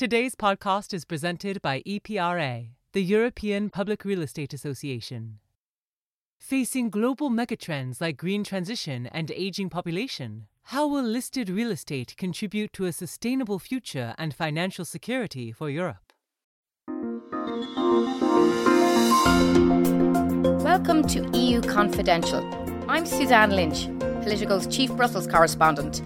Today's podcast is presented by EPRA, the European Public Real Estate Association. Facing global megatrends like green transition and aging population, how will listed real estate contribute to a sustainable future and financial security for Europe? Welcome to EU Confidential. I'm Suzanne Lynch, Politico's Chief Brussels Correspondent.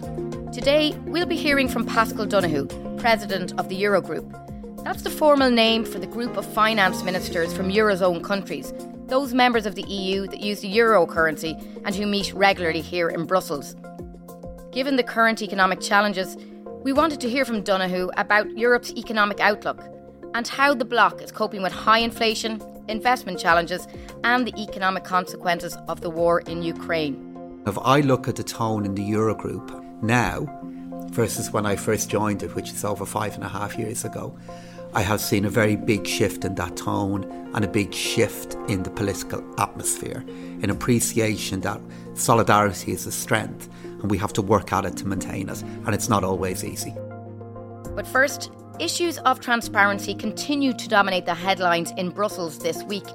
Today, we'll be hearing from Paschal Donohoe, President of the Eurogroup. That's the formal name for the group of finance ministers from Eurozone countries, those members of the EU that use the euro currency and who meet regularly here in Brussels. Given the current economic challenges, we wanted to hear from Donohoe about Europe's economic outlook and how the bloc is coping with high inflation, investment challenges, and the economic consequences of the war in Ukraine. If I look at the tone in the Eurogroup now versus when I first joined it, which is over five and a half years ago, I have seen a very big shift in that tone and a big shift in the political atmosphere, an appreciation that solidarity is a strength and we have to work at it to maintain it, and it's not always easy. But first, issues of transparency continue to dominate the headlines in Brussels this week.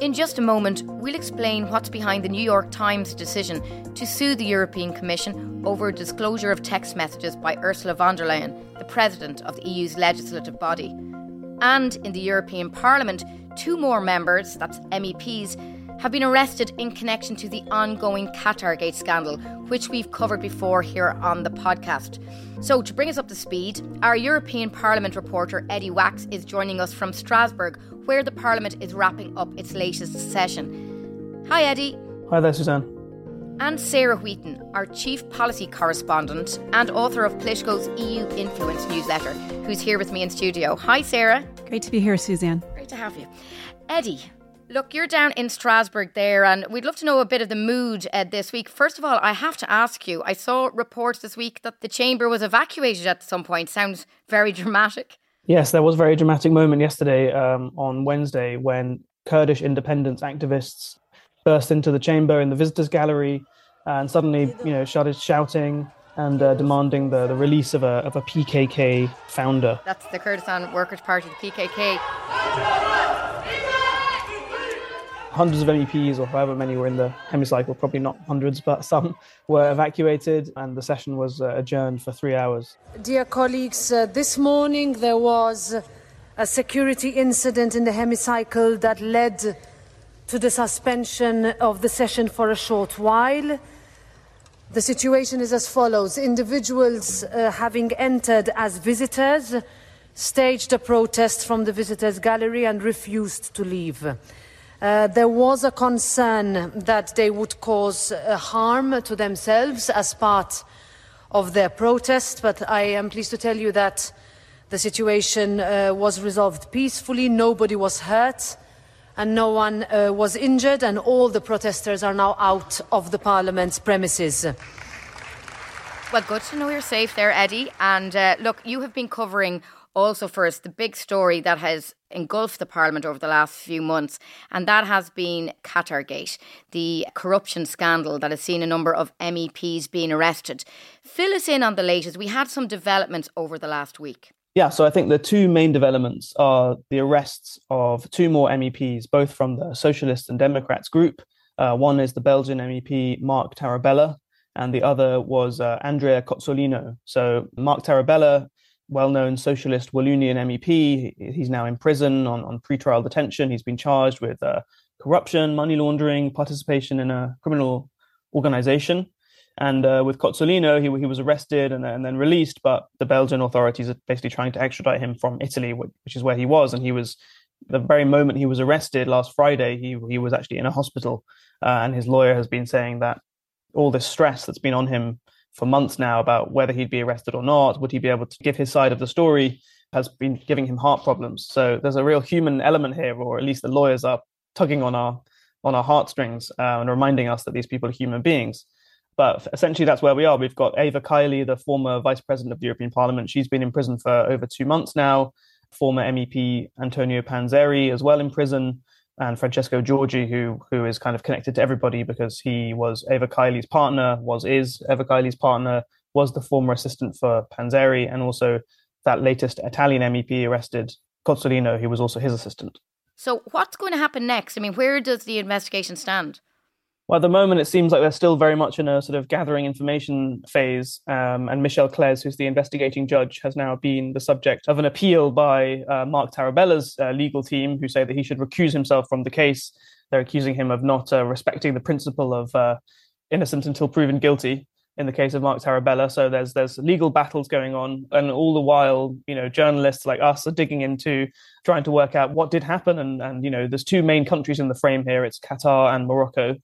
In just a moment, we'll explain what's behind the New York Times decision to sue the European Commission over disclosure of text messages by Ursula von der Leyen, the president of the EU's legislative body. And in the European Parliament, two more members, that's MEPs, have been arrested in connection to the ongoing Qatargate scandal, which we've covered before here on the podcast. So, to bring us up to speed, our European Parliament reporter Eddie Wax is joining us from Strasbourg, where the Parliament is wrapping up its latest session. Hi, Eddie. Hi there, Suzanne. And Sarah Wheaton, our Chief Policy Correspondent and author of Politico's EU Influence newsletter, who's here with me in studio. Hi, Sarah. Great to be here, Suzanne. Great to have you. Eddie, Look, you're down in Strasbourg there, and we'd love to know a bit of the mood uh, this week. First of all, I have to ask you I saw reports this week that the chamber was evacuated at some point. Sounds very dramatic. Yes, there was a very dramatic moment yesterday um, on Wednesday when Kurdish independence activists burst into the chamber in the visitors gallery and suddenly, you know, started shouting and uh, demanding the, the release of a, of a PKK founder. That's the Kurdistan Workers' Party, the PKK hundreds of MEPs or however many were in the hemicycle, probably not hundreds, but some were evacuated and the session was uh, adjourned for three hours. Dear colleagues, uh, this morning there was a security incident in the hemicycle that led to the suspension of the session for a short while. The situation is as follows individuals uh, having entered as visitors staged a protest from the visitors' gallery and refused to leave. Uh, there was a concern that they would cause uh, harm to themselves as part of their protest, but I am pleased to tell you that the situation uh, was resolved peacefully, nobody was hurt, and no one uh, was injured, and all the protesters are now out of the Parliament's premises. Well, good to know you're safe there, Eddie. And uh, look, you have been covering also for us the big story that has engulfed the Parliament over the last few months, and that has been Qatargate, the corruption scandal that has seen a number of MEPs being arrested. Fill us in on the latest. We had some developments over the last week. Yeah, so I think the two main developments are the arrests of two more MEPs, both from the Socialists and Democrats group. Uh, one is the Belgian MEP Marc Tarabella, and the other was uh, Andrea Cozzolino. So Marc Tarabella well-known socialist Wallonian MEP. He's now in prison on, on pre-trial detention. He's been charged with uh, corruption, money laundering, participation in a criminal organization. And uh, with Cozzolino, he, he was arrested and, and then released, but the Belgian authorities are basically trying to extradite him from Italy, which is where he was. And he was, the very moment he was arrested last Friday, he, he was actually in a hospital. Uh, and his lawyer has been saying that all this stress that's been on him for months now about whether he'd be arrested or not. Would he be able to give his side of the story? Has been giving him heart problems. So there's a real human element here, or at least the lawyers are tugging on our on our heartstrings uh, and reminding us that these people are human beings. But essentially, that's where we are. We've got Ava Kaili, the former vice president of the European Parliament. She's been in prison for over two months now. Former MEP Antonio Panzeri as well in prison, and Francesco Giorgi, who who is kind of connected to everybody because he was Eva Kaili's partner, was is Eva Kaili's partner, was the former assistant for Panzeri, and also that latest Italian MEP arrested Cozzolino, who was also his assistant. So, what's going to happen next? I mean, where does the investigation stand? Well, at the moment, it seems like they're still very much in a sort of gathering information phase. Um, and Michel Claise, who's the investigating judge, has now been the subject of an appeal by uh, Marc Tarabella's uh, legal team, who say that he should recuse himself from the case. They're accusing him of not uh, respecting the principle of uh, innocent until proven guilty in the case of Marc Tarabella. So there's there's legal battles going on, and all the while, you know, journalists like us are digging into trying to work out what did happen. And and you know, there's two main countries in the frame here: it's Qatar and Morocco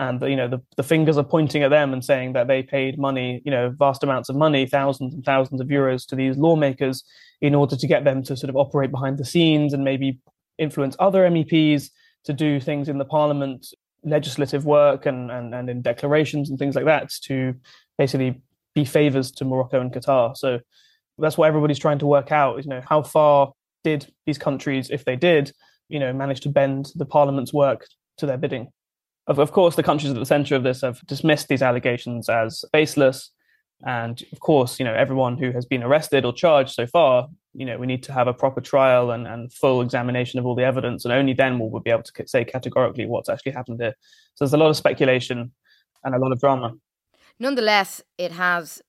and you know the, the fingers are pointing at them and saying that they paid money you know vast amounts of money thousands and thousands of euros to these lawmakers in order to get them to sort of operate behind the scenes and maybe influence other meps to do things in the parliament legislative work and, and, and in declarations and things like that to basically be favors to morocco and qatar. So that's what everybody's trying to work out you know how far did these countries if they did you know manage to bend the parliament's work to their bidding of, of course, the countries at the center of this have dismissed these allegations as baseless. And of course, you know, everyone who has been arrested or charged so far, you know, we need to have a proper trial and, and full examination of all the evidence. And only then will we be able to say categorically what's actually happened here. So there's a lot of speculation and a lot of drama. Nonetheless, it has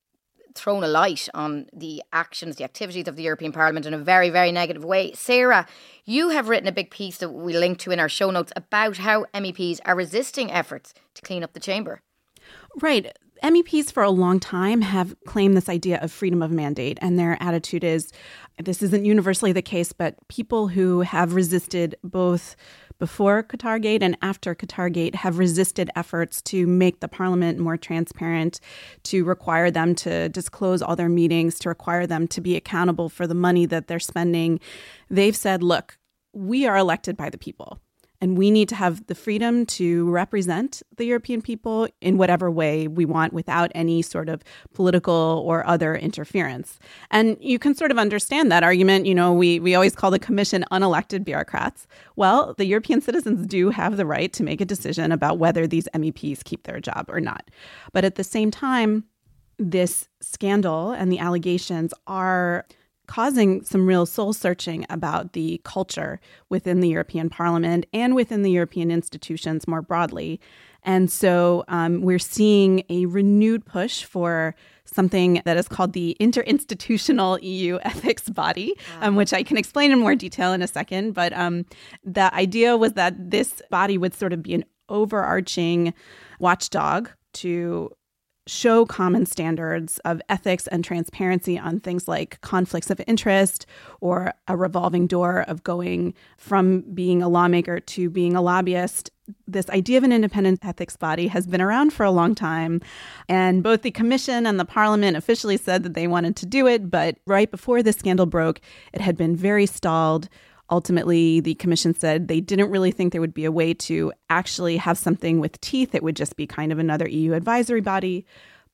thrown a light on the actions, the activities of the European Parliament in a very, very negative way. Sarah, you have written a big piece that we link to in our show notes about how MEPs are resisting efforts to clean up the chamber. Right. MEPs for a long time have claimed this idea of freedom of mandate, and their attitude is this isn't universally the case, but people who have resisted both before Qatargate and after Qatargate have resisted efforts to make the parliament more transparent, to require them to disclose all their meetings, to require them to be accountable for the money that they're spending. They've said, look, we are elected by the people. And we need to have the freedom to represent the European people in whatever way we want without any sort of political or other interference. And you can sort of understand that argument. You know, we, we always call the Commission unelected bureaucrats. Well, the European citizens do have the right to make a decision about whether these MEPs keep their job or not. But at the same time, this scandal and the allegations are causing some real soul searching about the culture within the European Parliament and within the European institutions more broadly. And so um, we're seeing a renewed push for something that is called the Interinstitutional EU Ethics Body, wow. um, which I can explain in more detail in a second. But um, the idea was that this body would sort of be an overarching watchdog to show common standards of ethics and transparency on things like conflicts of interest or a revolving door of going from being a lawmaker to being a lobbyist. This idea of an independent ethics body has been around for a long time. And both the commission and the parliament officially said that they wanted to do it. But right before this scandal broke, it had been very stalled ultimately the commission said they didn't really think there would be a way to actually have something with teeth. It would just be kind of another EU advisory body.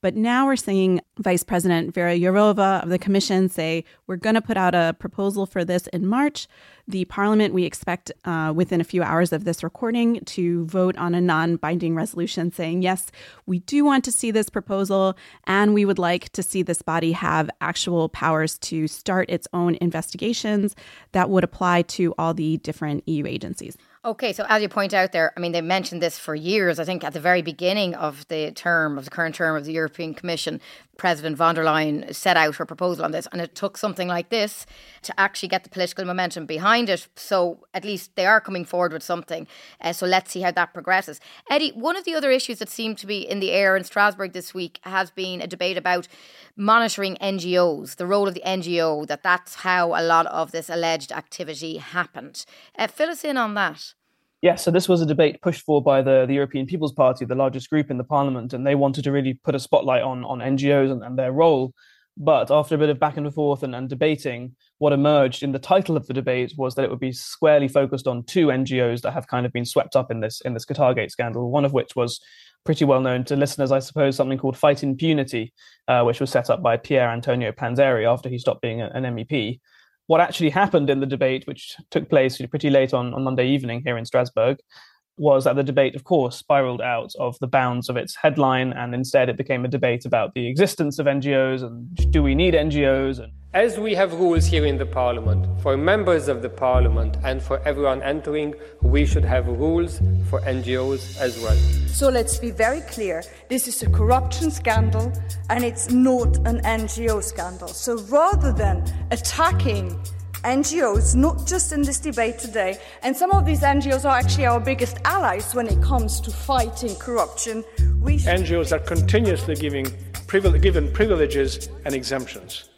But now we're seeing Vice President Vera Jourova of the Commission say, we're going to put out a proposal for this in March. The Parliament, we expect uh, within a few hours of this recording, to vote on a non binding resolution saying, yes, we do want to see this proposal, and we would like to see this body have actual powers to start its own investigations that would apply to all the different EU agencies. Okay, so as you point out there, I mean, they mentioned this for years. I think at the very beginning of the term, of the current term of the European Commission, President von der Leyen set out her proposal on this, and it took something like this to actually get the political momentum behind it. So at least they are coming forward with something. Uh, so let's see how that progresses. Eddie, one of the other issues that seemed to be in the air in Strasbourg this week has been a debate about monitoring NGOs, the role of the NGO, that that's how a lot of this alleged activity happened. Uh, fill us in on that. Yeah, so this was a debate pushed for by the, the European People's Party, the largest group in the parliament, and they wanted to really put a spotlight on, on NGOs and, and their role. But after a bit of back and forth and, and debating, what emerged in the title of the debate was that it would be squarely focused on two NGOs that have kind of been swept up in this in this Qatargate scandal. One of which was pretty well known to listeners, I suppose, something called Fight Impunity, uh, which was set up by Pier Antonio Panzeri after he stopped being an MEP what actually happened in the debate, which took place pretty late on, on Monday evening here in Strasbourg, was that the debate, of course, spiraled out of the bounds of its headline, and instead it became a debate about the existence of NGOs and do we need NGOs? And as we have rules here in the Parliament for members of the Parliament and for everyone entering, we should have rules for NGOs as well. So let's be very clear this is a corruption scandal and it's not an NGO scandal. So rather than attacking NGOs, not just in this debate today, and some of these NGOs are actually our biggest allies when it comes to fighting corruption. We NGOs are continuously giving privile- given privileges and exemptions.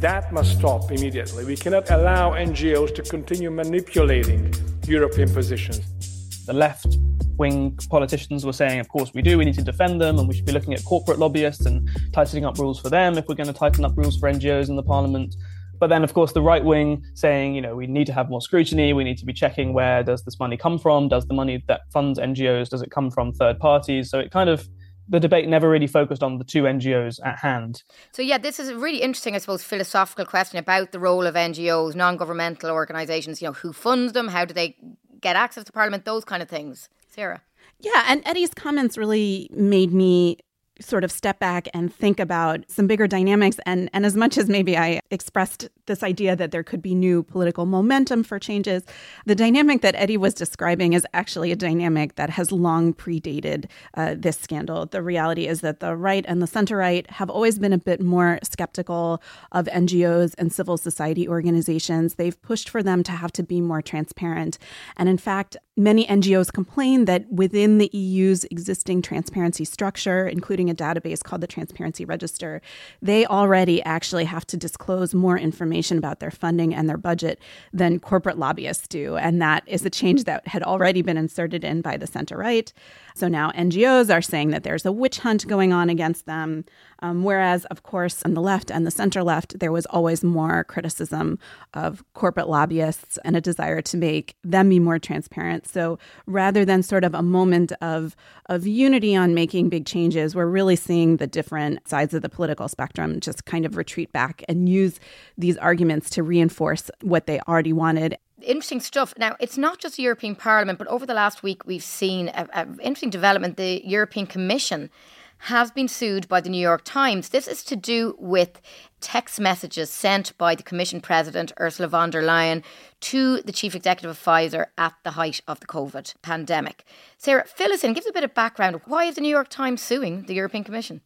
That must stop immediately. We cannot allow NGOs to continue manipulating European positions. The left wing politicians were saying, of course, we do, we need to defend them, and we should be looking at corporate lobbyists and tightening up rules for them if we're going to tighten up rules for NGOs in the parliament. But then, of course, the right wing saying, you know, we need to have more scrutiny. We need to be checking where does this money come from? Does the money that funds NGOs does it come from third parties? So it kind of the debate never really focused on the two NGOs at hand. So yeah, this is a really interesting, I suppose, philosophical question about the role of NGOs, non-governmental organisations. You know, who funds them? How do they get access to Parliament? Those kind of things. Sarah. Yeah, and Eddie's comments really made me sort of step back and think about some bigger dynamics. And and as much as maybe I expressed this idea that there could be new political momentum for changes the dynamic that Eddie was describing is actually a dynamic that has long predated uh, this scandal. The reality is that the right and the center right have always been a bit more skeptical of NGOs and civil society organizations. They've pushed for them to have to be more transparent. And in fact many NGOs complain that within the EU's existing transparency structure including a database called the Transparency Register, they already actually have to disclose more information about their funding and their budget than corporate lobbyists do. And that is a change that had already been inserted in by the center right. So now NGOs are saying that there's a witch hunt going on against them. Um, whereas, of course, on the left and the center left, there was always more criticism of corporate lobbyists and a desire to make them be more transparent. So rather than sort of a moment of, of unity on making big changes, we're really seeing the different sides of the political spectrum just kind of retreat back and use these arguments to reinforce what they already wanted interesting stuff. Now, it's not just the European Parliament, but over the last week, we've seen an interesting development. The European Commission has been sued by the New York Times. This is to do with text messages sent by the Commission President Ursula von der Leyen to the Chief Executive of Pfizer at the height of the COVID pandemic. Sarah, fill us in, give us a bit of background. Why is the New York Times suing the European Commission?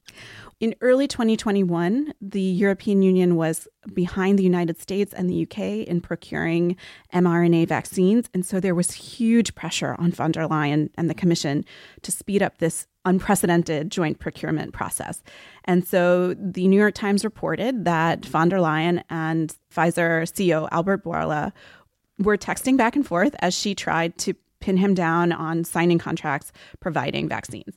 In early 2021, the European Union was behind the United States and the UK in procuring mRNA vaccines. And so there was huge pressure on von der Leyen and the Commission to speed up this unprecedented joint procurement process. And so the New York Times reported that von der Leyen and Pfizer CEO Albert Bourla were texting back and forth as she tried to pin him down on signing contracts providing vaccines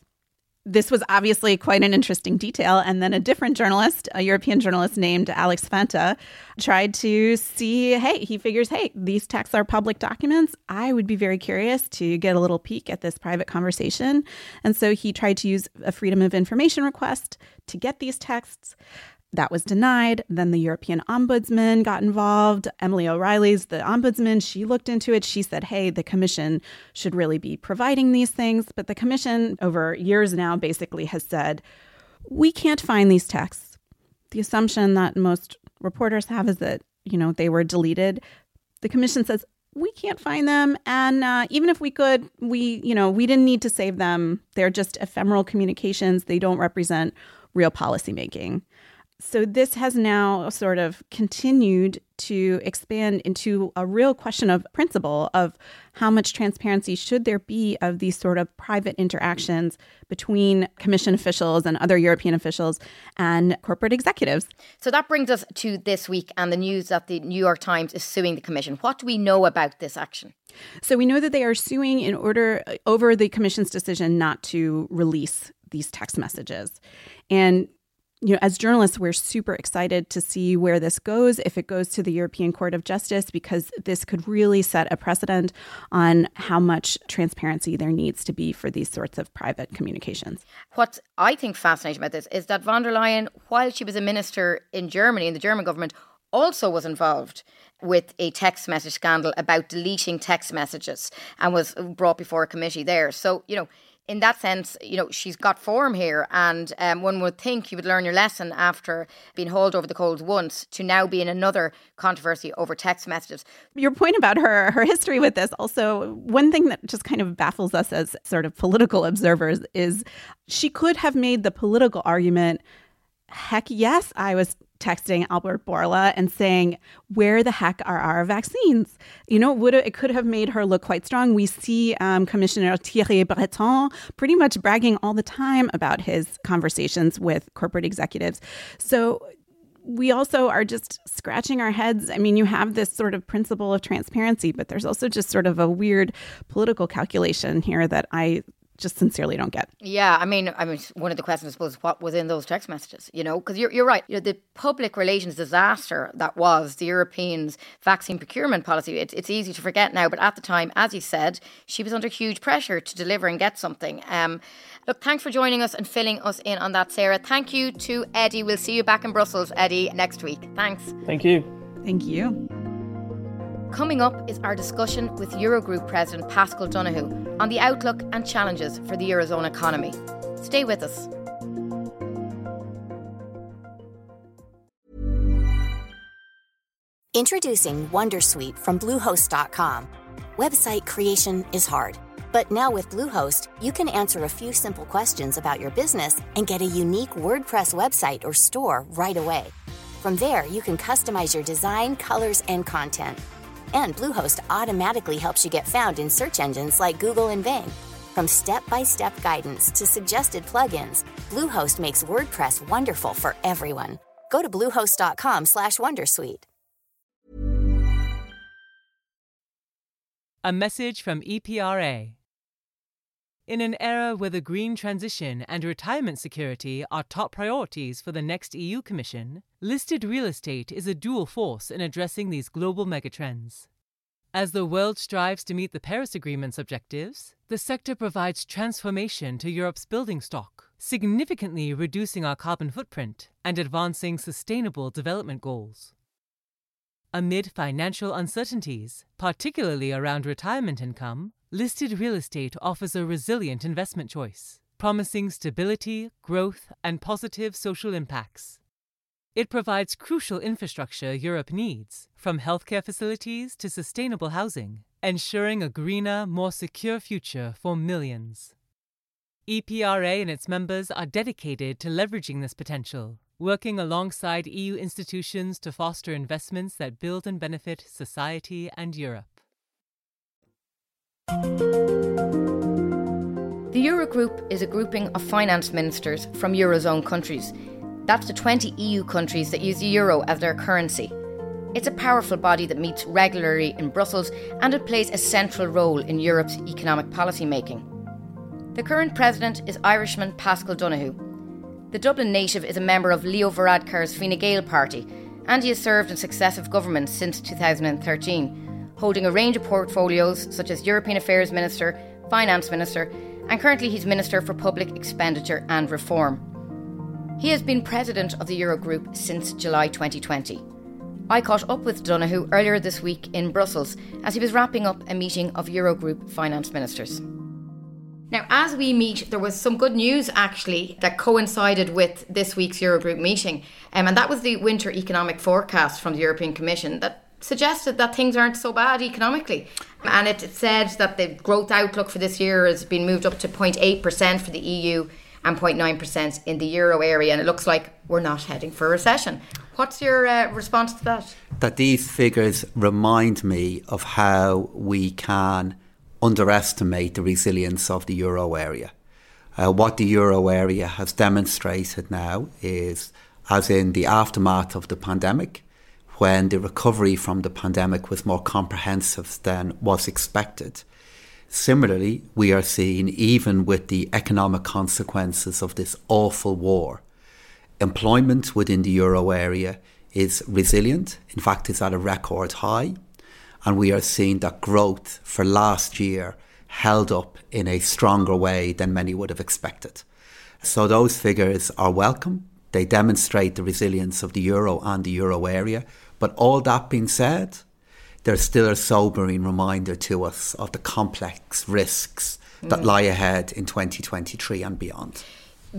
this was obviously quite an interesting detail. And then a different journalist, a European journalist named Alex Fanta, tried to see hey, he figures, hey, these texts are public documents. I would be very curious to get a little peek at this private conversation. And so he tried to use a Freedom of Information request to get these texts. That was denied. Then the European Ombudsman got involved. Emily O'Reilly's the ombudsman. She looked into it. She said, hey, the Commission should really be providing these things. But the Commission, over years now, basically has said, we can't find these texts. The assumption that most reporters have is that, you know, they were deleted. The Commission says, we can't find them and uh, even if we could we you know we didn't need to save them they're just ephemeral communications they don't represent real policymaking So this has now sort of continued to expand into a real question of principle of how much transparency should there be of these sort of private interactions between commission officials and other European officials and corporate executives. So that brings us to this week and the news that the New York Times is suing the commission. What do we know about this action? So we know that they are suing in order over the commission's decision not to release these text messages. And you know, as journalists, we're super excited to see where this goes, if it goes to the European Court of Justice, because this could really set a precedent on how much transparency there needs to be for these sorts of private communications. What I think fascinating about this is that von der Leyen, while she was a minister in Germany, in the German government, also was involved with a text message scandal about deleting text messages and was brought before a committee there. So, you know, in that sense, you know, she's got form here. And um, one would think you would learn your lesson after being hauled over the coals once to now be in another controversy over text messages. Your point about her, her history with this also, one thing that just kind of baffles us as sort of political observers is she could have made the political argument heck yes, I was texting Albert Bourla and saying, "Where the heck are our vaccines?" You know, would it could have made her look quite strong. We see um, Commissioner Thierry Breton pretty much bragging all the time about his conversations with corporate executives. So we also are just scratching our heads. I mean, you have this sort of principle of transparency, but there's also just sort of a weird political calculation here that I just sincerely don't get. Yeah, I mean, I mean, one of the questions, I suppose, what was in those text messages? You know, because you're you're right. You know, the public relations disaster that was the Europeans' vaccine procurement policy. It's it's easy to forget now, but at the time, as you said, she was under huge pressure to deliver and get something. Um, look, thanks for joining us and filling us in on that, Sarah. Thank you to Eddie. We'll see you back in Brussels, Eddie, next week. Thanks. Thank you. Thank you. Coming up is our discussion with Eurogroup President Paschal Donohoe on the outlook and challenges for the Eurozone economy. Stay with us. Introducing Wondersuite from Bluehost.com. Website creation is hard, but now with Bluehost, you can answer a few simple questions about your business and get a unique WordPress website or store right away. From there, you can customize your design, colors, and content and Bluehost automatically helps you get found in search engines like Google and Bing. From step-by-step guidance to suggested plugins, Bluehost makes WordPress wonderful for everyone. Go to bluehost.com/wondersuite. A message from EPRA. In an era where the green transition and retirement security are top priorities for the next EU Commission, listed real estate is a dual force in addressing these global megatrends. As the world strives to meet the Paris Agreement's objectives, the sector provides transformation to Europe's building stock, significantly reducing our carbon footprint and advancing sustainable development goals. Amid financial uncertainties, particularly around retirement income, listed real estate offers a resilient investment choice, promising stability, growth, and positive social impacts. It provides crucial infrastructure Europe needs, from healthcare facilities to sustainable housing, ensuring a greener, more secure future for millions. EPRA and its members are dedicated to leveraging this potential, working alongside EU institutions to foster investments that build and benefit society and Europe. The Eurogroup is a grouping of finance ministers from Eurozone countries. That's the 20 EU countries that use the euro as their currency. It's a powerful body that meets regularly in Brussels and it plays a central role in Europe's economic policy making. The current president is Irishman Paschal Donohoe. The Dublin native is a member of Leo Varadkar's Fine Gael party and he has served in successive governments since 2013 holding a range of portfolios such as European Affairs Minister, Finance Minister, and currently he's Minister for Public Expenditure and Reform. He has been president of the Eurogroup since July 2020. I caught up with Donohoe earlier this week in Brussels as he was wrapping up a meeting of Eurogroup finance ministers. Now, as we meet, there was some good news actually that coincided with this week's Eurogroup meeting, um, and that was the winter economic forecast from the European Commission that suggested that things aren't so bad economically. And it said that the growth outlook for this year has been moved up to 0.8% for the EU and 0.9% in the euro area. And it looks like we're not heading for a recession. What's your uh, response to that? That these figures remind me of how we can underestimate the resilience of the euro area. Uh, what the euro area has demonstrated now is, as in the aftermath of the pandemic, when the recovery from the pandemic was more comprehensive than was expected. Similarly, we are seeing, even with the economic consequences of this awful war, employment within the euro area is resilient. In fact, it's at a record high. And we are seeing that growth for last year held up in a stronger way than many would have expected. So those figures are welcome. They demonstrate the resilience of the euro and the euro area. But all that being said, there's still a sobering reminder to us of the complex risks that mm. lie ahead in 2023 and beyond.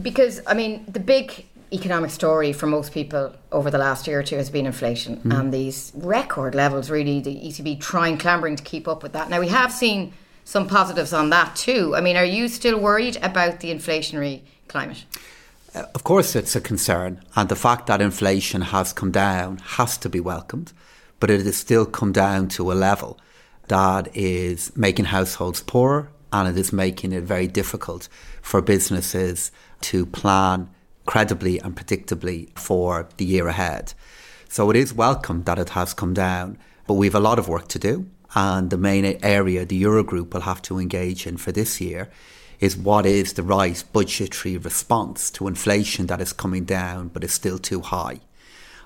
Because, I mean, the big economic story for most people over the last year or two has been inflation mm. and these record levels, really, the ECB trying, clambering to keep up with that. Now, we have seen some positives on that too. I mean, are you still worried about the inflationary climate? Of course, it's a concern, and the fact that inflation has come down has to be welcomed, but it has still come down to a level that is making households poorer and it is making it very difficult for businesses to plan credibly and predictably for the year ahead. So it is welcome that it has come down, but we have a lot of work to do. And the main area the Eurogroup will have to engage in for this year is what is the right budgetary response to inflation that is coming down but is still too high.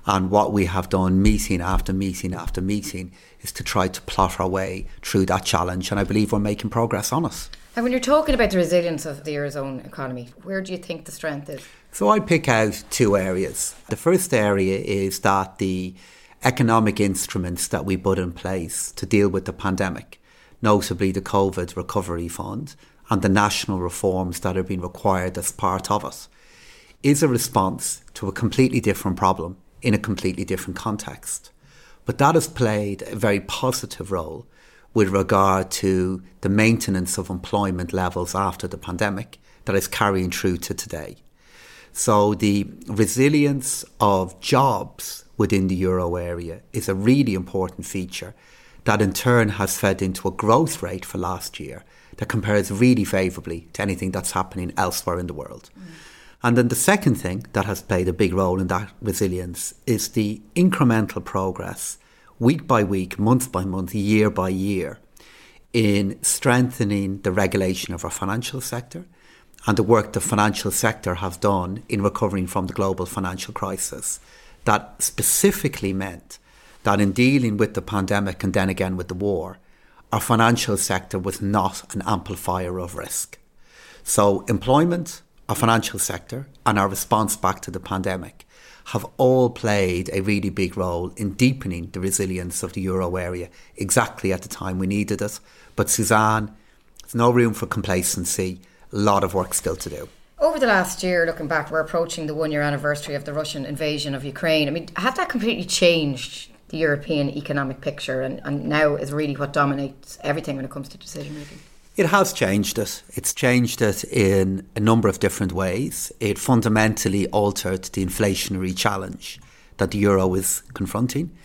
And what we have done meeting after meeting after meeting is to try to plot our way through that challenge. And I believe we're making progress on it. And when you're talking about the resilience of the Eurozone economy, where do you think the strength is? So I pick out two areas. The first area is that the economic instruments that we put in place to deal with the pandemic, notably the COVID Recovery Fund and the national reforms that are being required as part of it, is a response to a completely different problem in a completely different context. But that has played a very positive role with regard to the maintenance of employment levels after the pandemic that is carrying through to today. So the resilience of jobs within the euro area is a really important feature that in turn has fed into a growth rate for last year that compares really favourably to anything that's happening elsewhere in the world. Mm. And then the second thing that has played a big role in that resilience is the incremental progress, week by week, month by month, year by year, in strengthening the regulation of our financial sector and the work the financial sector have done in recovering from the global financial crisis that specifically meant that in dealing with the pandemic and then again with the war, our financial sector was not an amplifier of risk. So, employment, our financial sector, and our response back to the pandemic have all played a really big role in deepening the resilience of the euro area exactly at the time we needed it. But, Suzanne, there's no room for complacency, a lot of work still to do. Over the last year, looking back, we're approaching the one year anniversary of the Russian invasion of Ukraine. I mean, has that completely changed the European economic picture and, and now is really what dominates everything when it comes to decision making? It has changed it. It's changed it in a number of different ways. It fundamentally altered the inflationary challenge that the euro is confronting.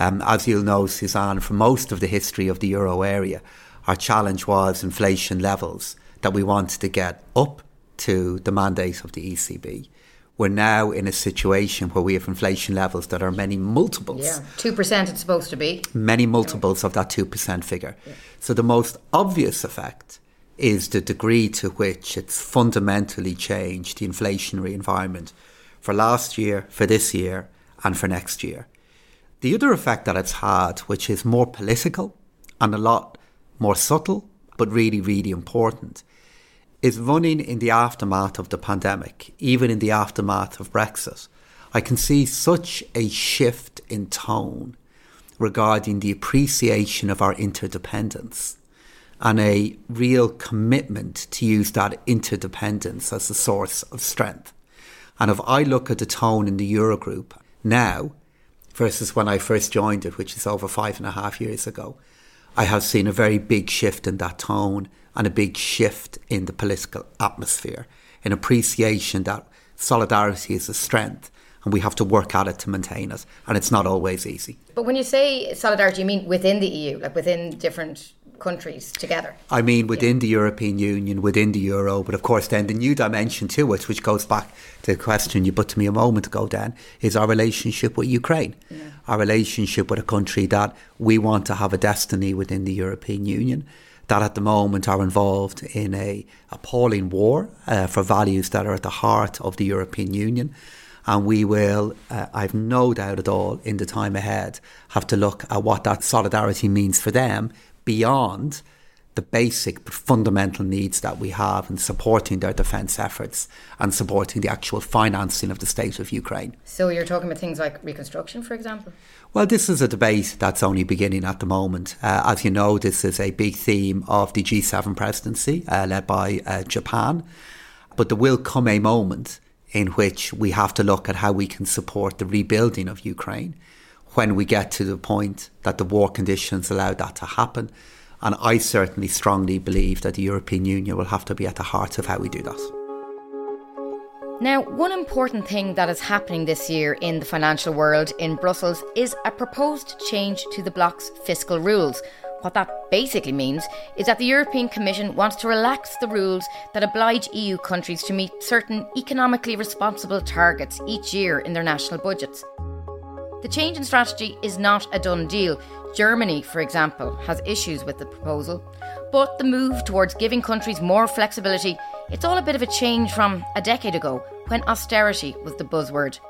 Um, as you'll know, Suzanne, for most of the history of the euro area, our challenge was inflation levels that we wanted to get up to the mandate of the ECB. We're now in a situation where we have inflation levels that are many multiples. Yeah, 2% it's supposed to be. Many multiples of that 2% figure. Yeah. So the most obvious effect is the degree to which it's fundamentally changed the inflationary environment for last year, for this year, and for next year. The other effect that it's had, which is more political and a lot more subtle, but really, really important, is running in the aftermath of the pandemic, even in the aftermath of Brexit. I can see such a shift in tone regarding the appreciation of our interdependence and a real commitment to use that interdependence as a source of strength. And if I look at the tone in the Eurogroup now versus when I first joined it, which is over five and a half years ago, I have seen a very big shift in that tone and a big shift in the political atmosphere. an appreciation that solidarity is a strength and we have to work at it to maintain it. And it's not always easy. But when you say solidarity, you mean within the EU, like within different countries together? I mean, within yeah. the European Union, within the Euro, but of course, then the new dimension to it, which goes back to the question you put to me a moment ago, Dan, is our relationship with Ukraine. Yeah. Our relationship with a country that we want to have a destiny within the European Union that at the moment are involved in a appalling war uh, for values that are at the heart of the European Union. And we will, uh, I've no doubt at all, in the time ahead, have to look at what that solidarity means for them beyond the basic but fundamental needs that we have in supporting their defence efforts and supporting the actual financing of the state of Ukraine. So you're talking about things like reconstruction, for example? Well, this is a debate that's only beginning at the moment. Uh, as you know, this is a big theme of the G7 presidency uh, led by uh, Japan. But there will come a moment in which we have to look at how we can support the rebuilding of Ukraine when we get to the point that the war conditions allow that to happen. And I certainly strongly believe that the European Union will have to be at the heart of how we do that. Now, one important thing that is happening this year in the financial world in Brussels is a proposed change to the bloc's fiscal rules. What that basically means is that the European Commission wants to relax the rules that oblige EU countries to meet certain economically responsible targets each year in their national budgets. The change in strategy is not a done deal. Germany, for example, has issues with the proposal. But the move towards giving countries more flexibility, it's all a bit of a change from a decade ago when austerity was the buzzword.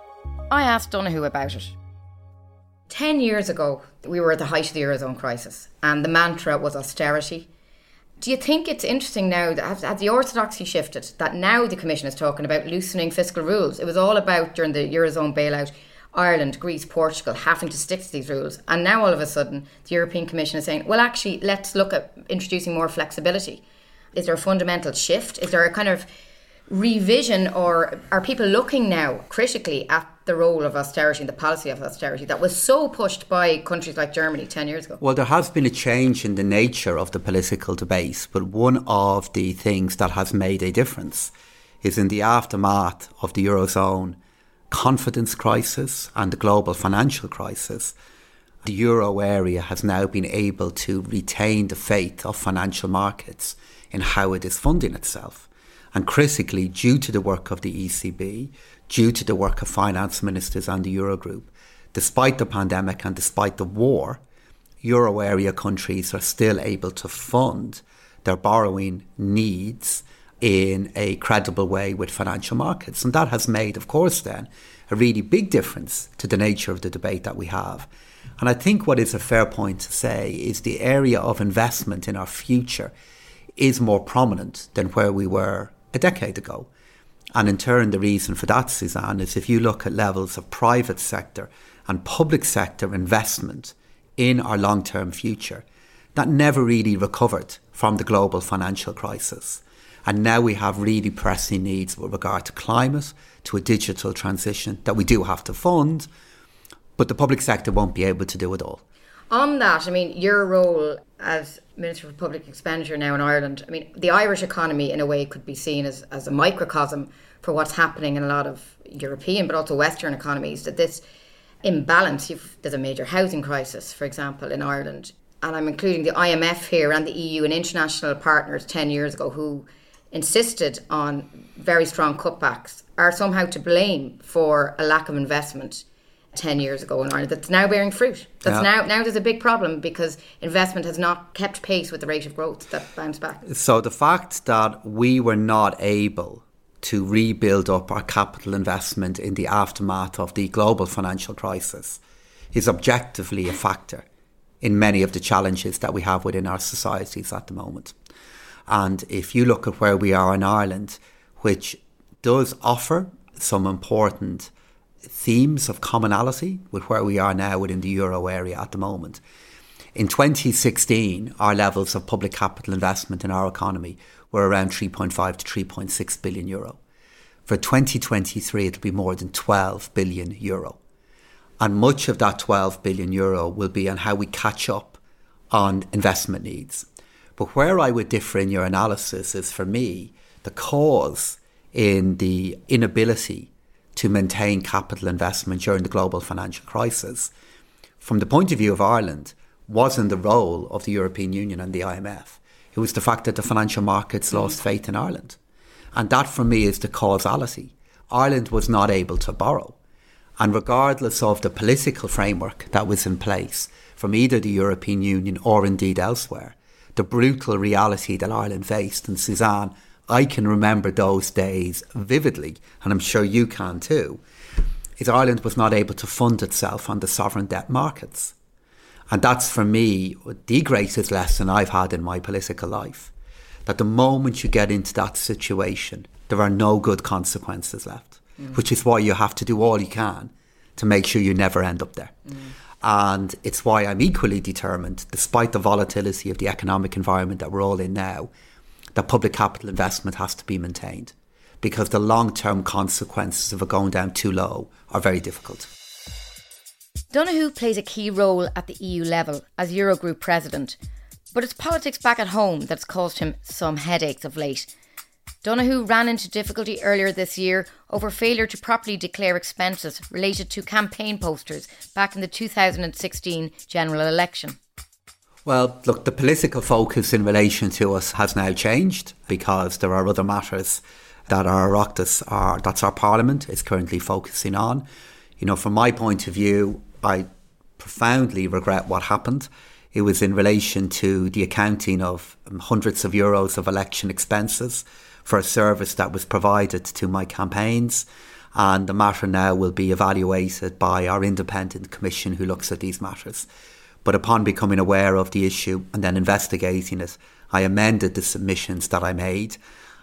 I asked Donohoe about it. Ten years ago, we were at the height of the Eurozone crisis, and the mantra was austerity. Do you think it's interesting now that has the orthodoxy shifted that now the Commission is talking about loosening fiscal rules? It was all about during the Eurozone bailout Ireland, Greece, Portugal having to stick to these rules. And now all of a sudden, the European Commission is saying, well, actually, let's look at introducing more flexibility. Is there a fundamental shift? Is there a kind of revision, or are people looking now critically at the role of austerity and the policy of austerity that was so pushed by countries like Germany 10 years ago? Well, there has been a change in the nature of the political debate, but one of the things that has made a difference is in the aftermath of the Eurozone confidence crisis and the global financial crisis, the euro area has now been able to retain the faith of financial markets in how it is funding itself. And critically, due to the work of the ECB, due to the work of finance ministers and the Eurogroup, despite the pandemic and despite the war, euro area countries are still able to fund their borrowing needs in a credible way with financial markets. And that has made, of course, then a really big difference to the nature of the debate that we have. And I think what is a fair point to say is the area of investment in our future is more prominent than where we were a decade ago. And in turn, the reason for that, Suzanne, is if you look at levels of private sector and public sector investment in our long term future, that never really recovered from the global financial crisis. And now we have really pressing needs with regard to climate, to a digital transition that we do have to fund, but the public sector won't be able to do it all. On that, I mean, your role as Minister for Public Expenditure now in Ireland, I mean, the Irish economy in a way could be seen as, as a microcosm for what's happening in a lot of European but also Western economies. That this imbalance, there's a major housing crisis, for example, in Ireland. And I'm including the IMF here and the EU and international partners 10 years ago who insisted on very strong cutbacks are somehow to blame for a lack of investment 10 years ago in Ireland that's now bearing fruit. That's yeah. now now there's a big problem because investment has not kept pace with the rate of growth that bounced back. So the fact that we were not able to rebuild up our capital investment in the aftermath of the global financial crisis is objectively a factor in many of the challenges that we have within our societies at the moment. And if you look at where we are in Ireland, which does offer some important themes of commonality with where we are now within the euro area at the moment. In 2016, our levels of public capital investment in our economy were around 3.5 to 3.6 billion euro. For 2023, it'll be more than 12 billion euro. And much of that 12 billion euro will be on how we catch up on investment needs. But where I would differ in your analysis is for me, the cause in the inability to maintain capital investment during the global financial crisis, from the point of view of Ireland, wasn't the role of the European Union and the IMF. It was the fact that the financial markets mm-hmm. lost faith in Ireland. And that for me is the causality. Ireland was not able to borrow. And regardless of the political framework that was in place from either the European Union or indeed elsewhere, the brutal reality that Ireland faced, and Suzanne, I can remember those days vividly, and I'm sure you can too, is Ireland was not able to fund itself on the sovereign debt markets. And that's for me the greatest lesson I've had in my political life. That the moment you get into that situation, there are no good consequences left, mm. which is why you have to do all you can to make sure you never end up there. Mm. And it's why I'm equally determined, despite the volatility of the economic environment that we're all in now, that public capital investment has to be maintained because the long term consequences of it going down too low are very difficult. Donohoe plays a key role at the EU level as Eurogroup president, but it's politics back at home that's caused him some headaches of late. Donohoe ran into difficulty earlier this year over failure to properly declare expenses related to campaign posters back in the 2016 general election. Well, look, the political focus in relation to us has now changed because there are other matters that our Oireachtas that's our Parliament, is currently focusing on. You know, from my point of view, I profoundly regret what happened. It was in relation to the accounting of hundreds of euros of election expenses for a service that was provided to my campaigns. And the matter now will be evaluated by our independent commission who looks at these matters. But upon becoming aware of the issue and then investigating it, I amended the submissions that I made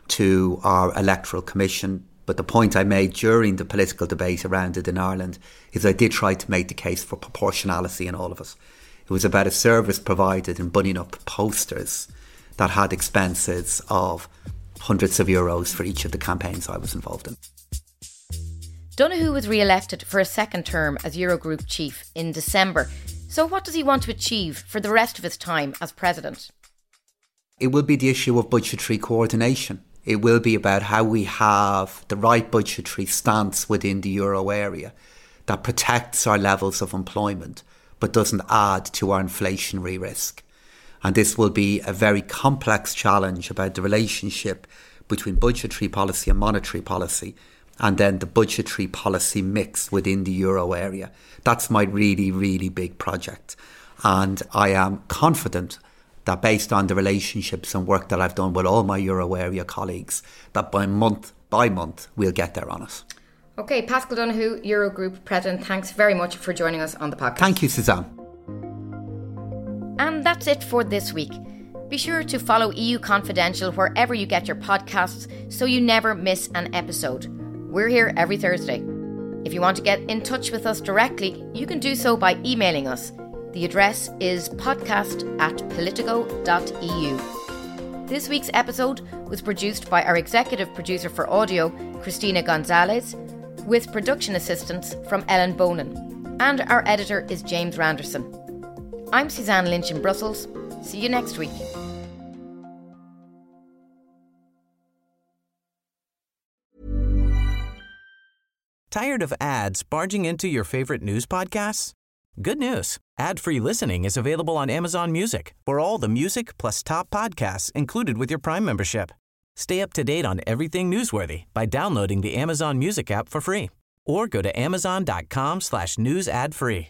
to our electoral commission. But the point I made during the political debate around it in Ireland is I did try to make the case for proportionality in all of it. It was about a service provided in bunning up posters that had expenses of hundreds of euros for each of the campaigns I was involved in. Donohoe was re elected for a second term as Eurogroup chief in December so, what does he want to achieve for the rest of his time as president? It will be the issue of budgetary coordination. It will be about how we have the right budgetary stance within the euro area that protects our levels of employment but doesn't add to our inflationary risk. And this will be a very complex challenge about the relationship between budgetary policy and monetary policy and then the budgetary policy mix within the euro area. That's my really, really big project. And I am confident that based on the relationships and work that I've done with all my euro area colleagues, that by month by month we'll get there on it. Okay, Paschal Donohoe, Eurogroup President, thanks very much for joining us on the podcast. Thank you, Suzanne. And that's it for this week. Be sure to follow EU Confidential wherever you get your podcasts so you never miss an episode. We're here every Thursday. If you want to get in touch with us directly, you can do so by emailing us. The address is podcast at politico.eu. This week's episode was produced by our executive producer for audio, Christina Gonzalez, with production assistance from Ellen Bonan. And our editor is James Randerson. I'm Suzanne Lynch in Brussels. See you next week. Tired of ads barging into your favorite news podcasts? Good news. Ad-free listening is available on Amazon Music for all the music plus top podcasts included with your Prime membership. Stay up to date on everything newsworthy by downloading the Amazon Music app for free or go to amazon.com slash news ad free.